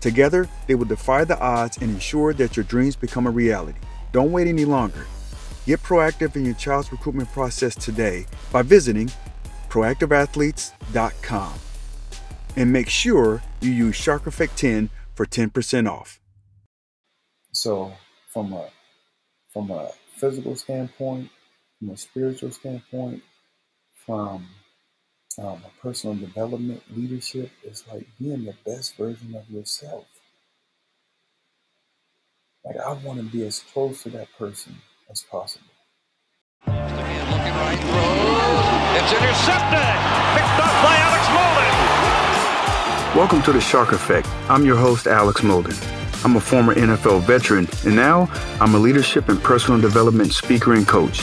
Together, they will defy the odds and ensure that your dreams become a reality. Don't wait any longer. Get proactive in your child's recruitment process today by visiting proactiveathletes.com. And make sure you use Shark Effect 10 for 10% off. So, from a from a physical standpoint, from a spiritual standpoint, from um, personal development, leadership is like being the best version of yourself. Like I want to be as close to that person as possible. Looking right, throws. It's intercepted. Picked up by Alex Molden. Welcome to the Shark Effect. I'm your host, Alex Molden. I'm a former NFL veteran, and now I'm a leadership and personal development speaker and coach.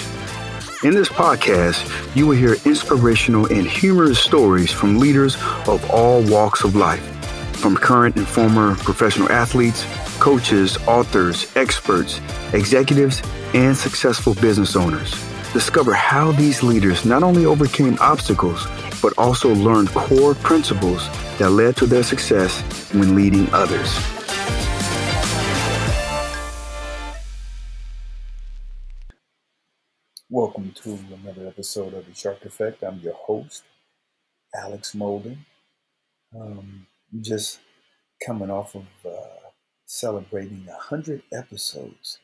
In this podcast, you will hear inspirational and humorous stories from leaders of all walks of life, from current and former professional athletes, coaches, authors, experts, executives, and successful business owners. Discover how these leaders not only overcame obstacles, but also learned core principles that led to their success when leading others. To another episode of the Shark Effect. I'm your host, Alex Molden. Um, just coming off of uh, celebrating 100 episodes.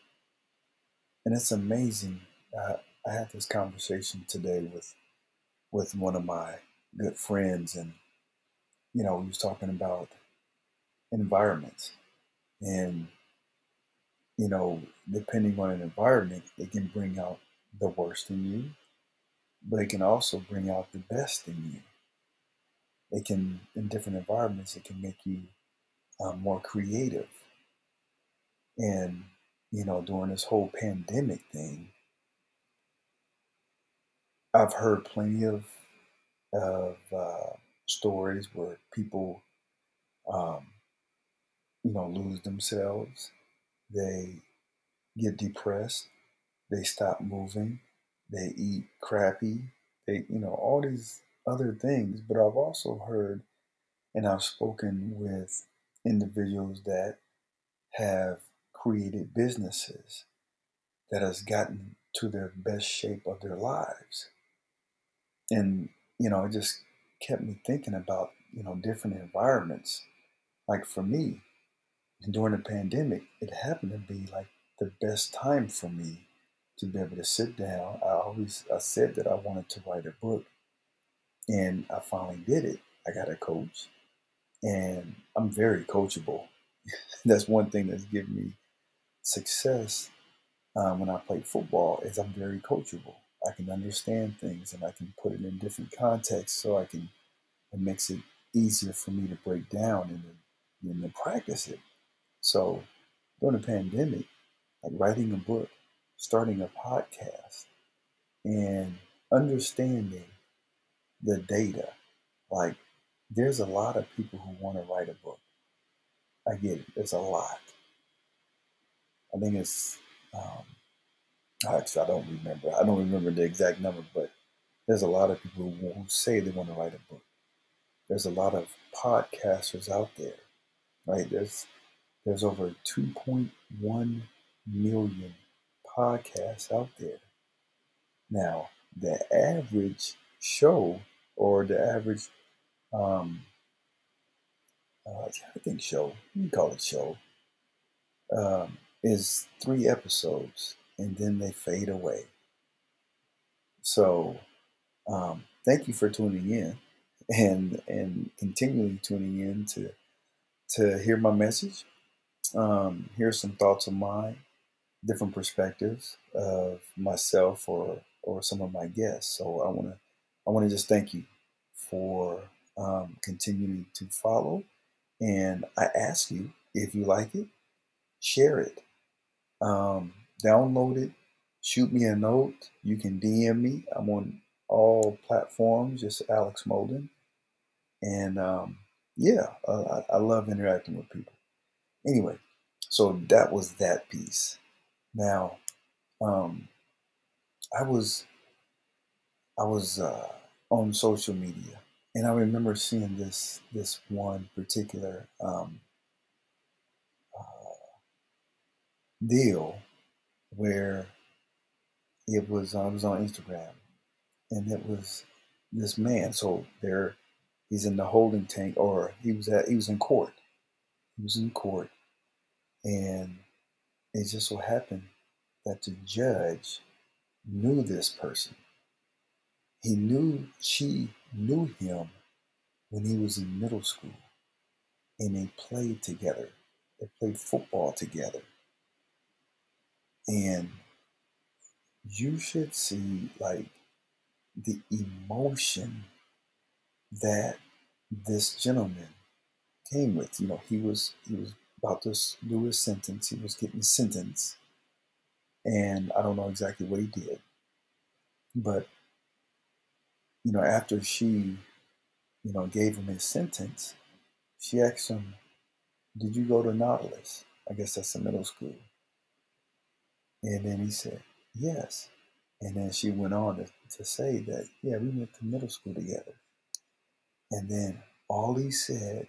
And it's amazing. Uh, I had this conversation today with with one of my good friends, and you know, he was talking about environments, and you know, depending on an environment, it can bring out the worst in you, but it can also bring out the best in you. It can, in different environments, it can make you um, more creative. And, you know, during this whole pandemic thing, I've heard plenty of, of uh, stories where people, um, you know, lose themselves. They get depressed they stop moving, they eat crappy, they, you know, all these other things. But I've also heard and I've spoken with individuals that have created businesses that has gotten to their best shape of their lives. And, you know, it just kept me thinking about, you know, different environments. Like for me, during the pandemic, it happened to be like the best time for me to be able to sit down. I always I said that I wanted to write a book, and I finally did it. I got a coach, and I'm very coachable. that's one thing that's given me success um, when I play football. Is I'm very coachable. I can understand things, and I can put it in different contexts, so I can. It makes it easier for me to break down and and to practice it. So during the pandemic, like writing a book starting a podcast and understanding the data. Like, there's a lot of people who want to write a book. I get it, there's a lot. I think it's um, Actually, I don't remember. I don't remember the exact number, but there's a lot of people who, who say they want to write a book. There's a lot of podcasters out there, right? There's there's over 2.1 million podcasts out there. Now, the average show or the average, um, uh, I think show, you call it show, um, is three episodes and then they fade away. So, um, thank you for tuning in and and continually tuning in to to hear my message. Um, here's some thoughts of mine, different perspectives of myself or or some of my guests. So I want to I want to just thank you for um, continuing to follow, and I ask you if you like it, share it, um, download it, shoot me a note. You can DM me. I'm on all platforms, just Alex Molden. And um, yeah, uh, I, I love interacting with people. Anyway, so that was that piece. Now, um, I was I was uh, on social media, and I remember seeing this this one particular um, uh, deal where it was I was on Instagram, and it was this man. So there, he's in the holding tank, or he was at he was in court. He was in court, and it just so happened that the judge knew this person. He knew she knew him when he was in middle school, and they played together. They played football together, and you should see like the emotion that this gentleman came with. You know, he was he was about this do his sentence. He was getting sentenced, and I don't know exactly what he did, but you know, after she, you know, gave him his sentence, she asked him, "Did you go to Nautilus?" I guess that's a middle school. And then he said, "Yes." And then she went on to, to say that, yeah, we went to middle school together. And then all he said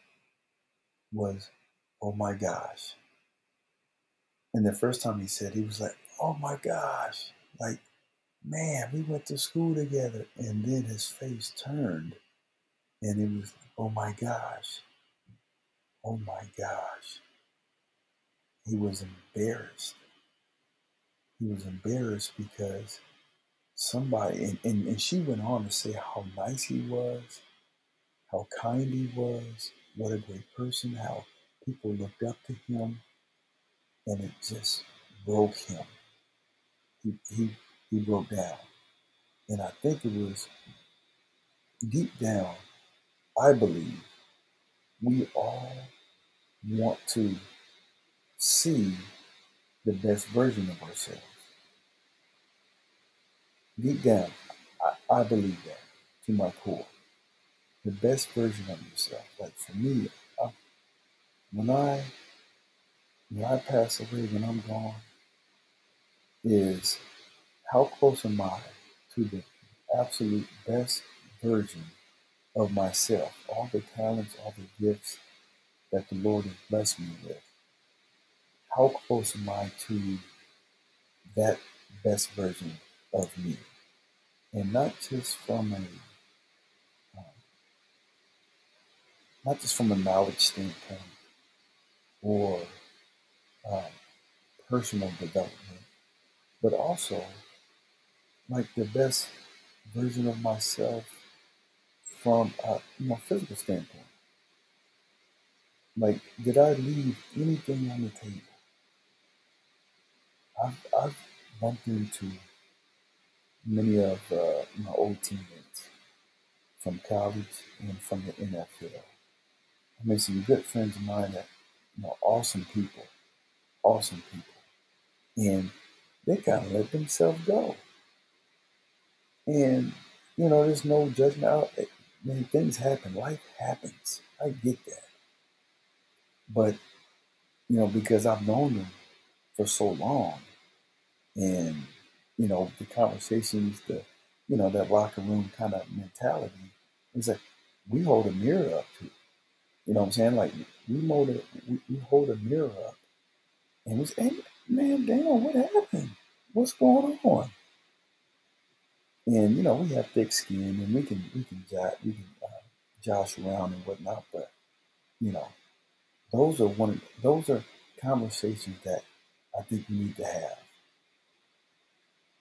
was, oh my gosh. And the first time he said, he was like, oh my gosh. Like, man, we went to school together. And then his face turned and it was, oh my gosh. Oh my gosh. He was embarrassed. He was embarrassed because somebody, and, and, and she went on to say how nice he was, how kind he was, what a great person, how people looked up to him, and it just broke him. He, he, he broke down. And I think it was deep down, I believe, we all want to see the best version of ourselves. Deep down, I, I believe that to my core. The best version of yourself. Like for me, when I when I pass away, when I'm gone, is how close am I to the absolute best version of myself? All the talents, all the gifts that the Lord has blessed me with. How close am I to that best version of me? And not just from a um, not just from a knowledge standpoint or um, personal development, but also like the best version of myself from a you know, physical standpoint. Like, did I leave anything on the table? I've, I've bumped into many of uh, my old teammates from college and from the NFL. I made some good friends of mine that, you know, awesome people, awesome people. And they kind of let themselves go. And, you know, there's no judgment out. Many things happen. Life happens. I get that. But, you know, because I've known them for so long and you know, the conversations, the, you know, that locker room kind of mentality. It's like we hold a mirror up to. You know what I'm saying? Like we hold a, we, we hold a mirror up, and we say, hey, man, damn, what happened? What's going on? And you know, we have thick skin, and we can we can jot we can uh, josh around and whatnot, but you know, those are one. Those are conversations that I think we need to have.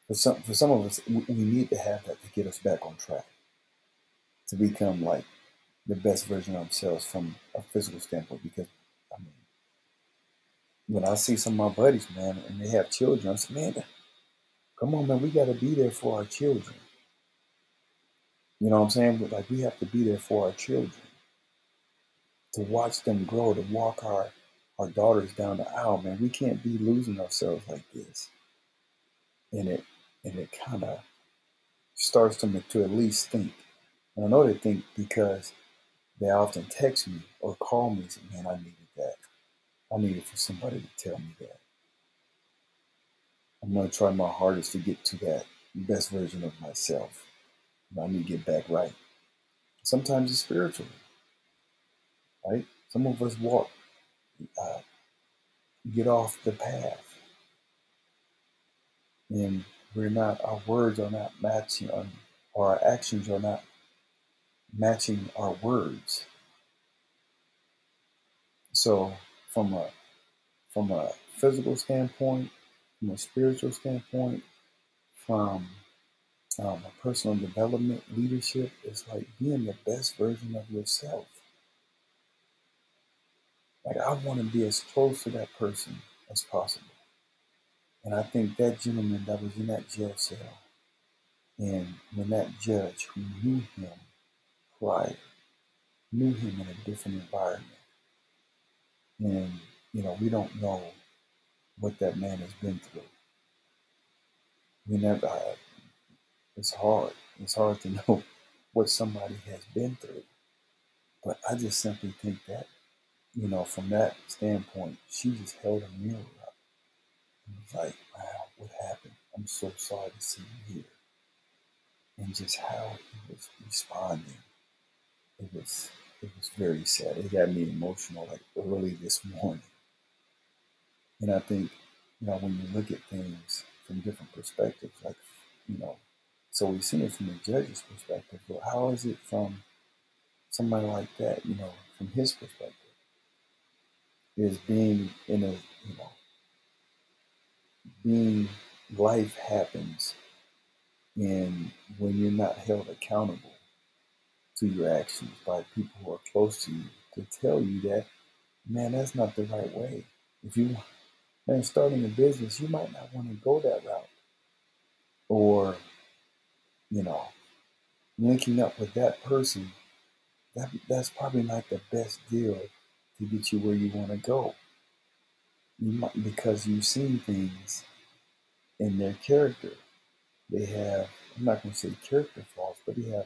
For some, for some of us, we need to have that to get us back on track, to become like the best version of ourselves from a physical standpoint. Because I mean, when I see some of my buddies, man, and they have children, I say, man, come on, man, we got to be there for our children. You know what I'm saying? But like we have to be there for our children to watch them grow, to walk our our daughters down the aisle, man. We can't be losing ourselves like this. And it and it kind of starts them to at least think. And I know they think because they often text me or call me and say, man, I needed that. I needed for somebody to tell me that. I'm going to try my hardest to get to that best version of myself. I need to get back right. Sometimes it's spiritual, right? Some of us walk, uh, get off the path, and we're not. Our words are not matching, or our actions are not matching our words. So, from a from a physical standpoint, from a spiritual standpoint, from um, a personal development, leadership, is like being the best version of yourself. Like I want to be as close to that person as possible. And I think that gentleman that was in that jail cell, and when that judge who knew him prior, knew him in a different environment, and you know, we don't know what that man has been through. We never. It's hard. It's hard to know what somebody has been through. But I just simply think that, you know, from that standpoint, she just held a mirror up and was like, wow, what happened? I'm so sorry to see you here. And just how he was responding. It was it was very sad. It got me emotional like early this morning. And I think, you know, when you look at things from different perspectives, like, you know, so we've seen it from the judge's perspective, but how is it from somebody like that, you know, from his perspective? Is being in a, you know, being life happens and when you're not held accountable to your actions by people who are close to you to tell you that, man, that's not the right way. If you, man, starting a business, you might not want to go that route. Or you know, linking up with that person, that that's probably not the best deal to get you where you want to go. You might because you've seen things in their character. They have I'm not gonna say character flaws, but they have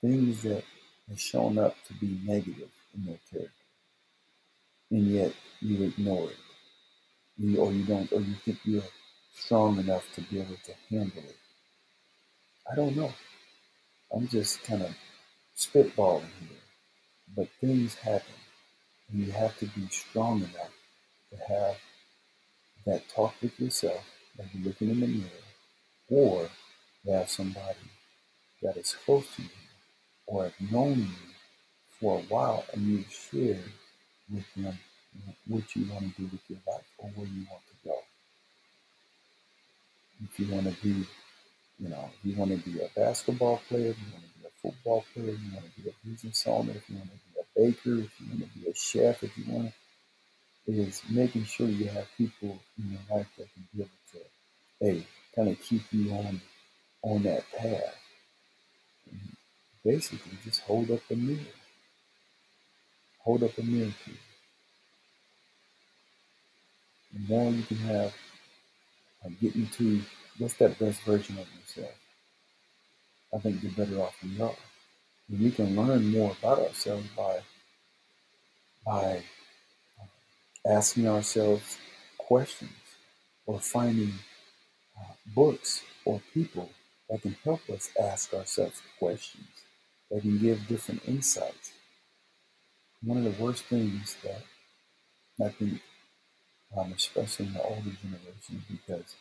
things that have shown up to be negative in their character. And yet you ignore it. You, or you don't or you think you're strong enough to be able to handle it. I don't know. I'm just kind of spitballing here. But things happen. And you have to be strong enough to have that talk with yourself, like you're looking in the mirror, or have somebody that is close to you or have known you for a while and you've shared with them what you want to do with your life or where you want to go. If you want to be you know, you want to be a basketball player, you want to be a football player, you want to be a business owner, if you want to be a baker, if you want to be a chef, if you want to, is making sure you have people in your life that can be able to, hey, kind of keep you on on that path. And basically, just hold up a mirror. Hold up a mirror to you. The more you can have, uh, getting to what's that best version of yourself? I think the better off we are. And we can learn more about ourselves by by uh, asking ourselves questions or finding uh, books or people that can help us ask ourselves questions, that can give different insights. One of the worst things that I think, um, especially in the older generation, because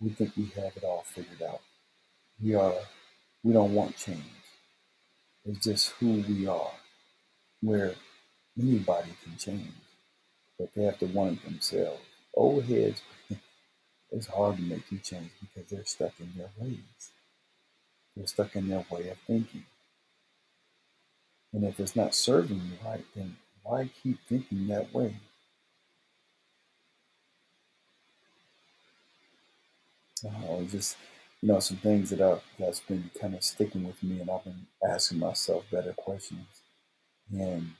we think we have it all figured out. We are, we don't want change. It's just who we are, where anybody can change, but they have to want it themselves. Old heads, it's hard to make you change because they're stuck in their ways. They're stuck in their way of thinking. And if it's not serving you right, then why keep thinking that way? Uh, just you know some things that I that's been kind of sticking with me, and I've been asking myself better questions, and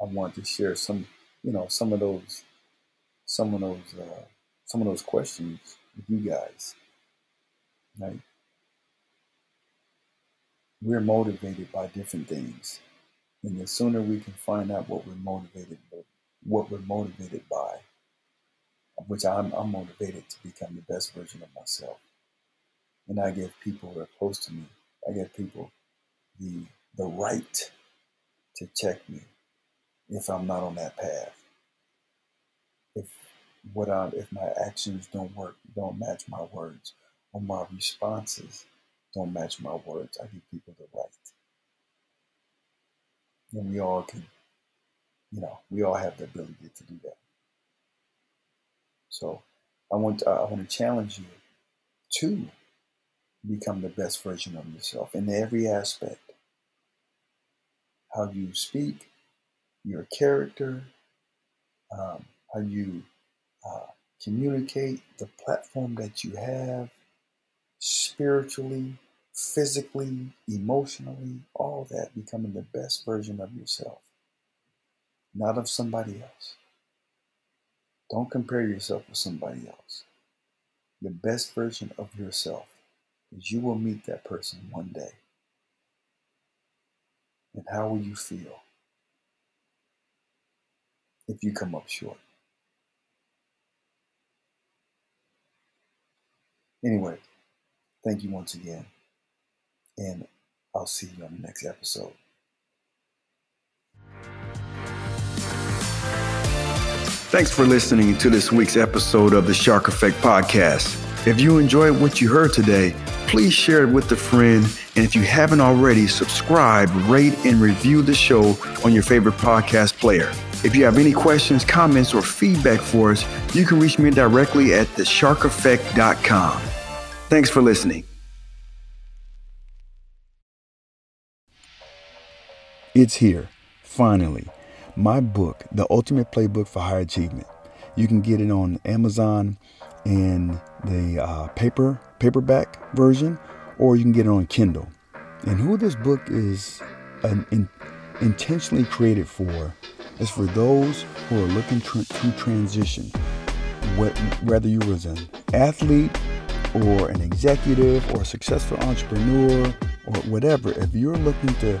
I want to share some you know some of those some of those uh, some of those questions with you guys. Right? We're motivated by different things, and the sooner we can find out what we're motivated, what we're motivated by, which I'm, I'm motivated to become the best version of myself. And I give people who are close to me, I give people the the right to check me if I'm not on that path. If what I if my actions don't work, don't match my words, or my responses don't match my words, I give people the right. And we all can, you know, we all have the ability to do that. So I want to, I want to challenge you to become the best version of yourself in every aspect. How you speak, your character, um, how you uh, communicate, the platform that you have, spiritually, physically, emotionally, all that, becoming the best version of yourself, not of somebody else. Don't compare yourself with somebody else. The best version of yourself is you will meet that person one day. And how will you feel if you come up short? Anyway, thank you once again. And I'll see you on the next episode. Thanks for listening to this week's episode of the Shark Effect Podcast. If you enjoyed what you heard today, please share it with a friend. And if you haven't already, subscribe, rate, and review the show on your favorite podcast player. If you have any questions, comments, or feedback for us, you can reach me directly at thesharkeffect.com. Thanks for listening. It's here, finally my book, The Ultimate Playbook for High Achievement. You can get it on Amazon in the uh, paper paperback version, or you can get it on Kindle. And who this book is an, in, intentionally created for is for those who are looking to transition. whether you was an athlete or an executive or a successful entrepreneur or whatever, if you're looking to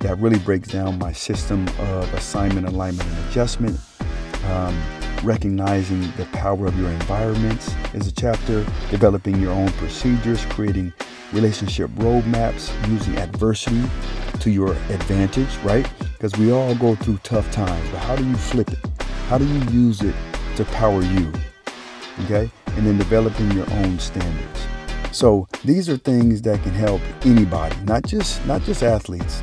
that really breaks down my system of assignment, alignment, and adjustment um, recognizing the power of your environments is a chapter. Developing your own procedures, creating relationship roadmaps, using adversity to your advantage, right? Because we all go through tough times, but how do you flip it? How do you use it to power you? Okay? And then developing your own standards. So these are things that can help anybody, not just not just athletes.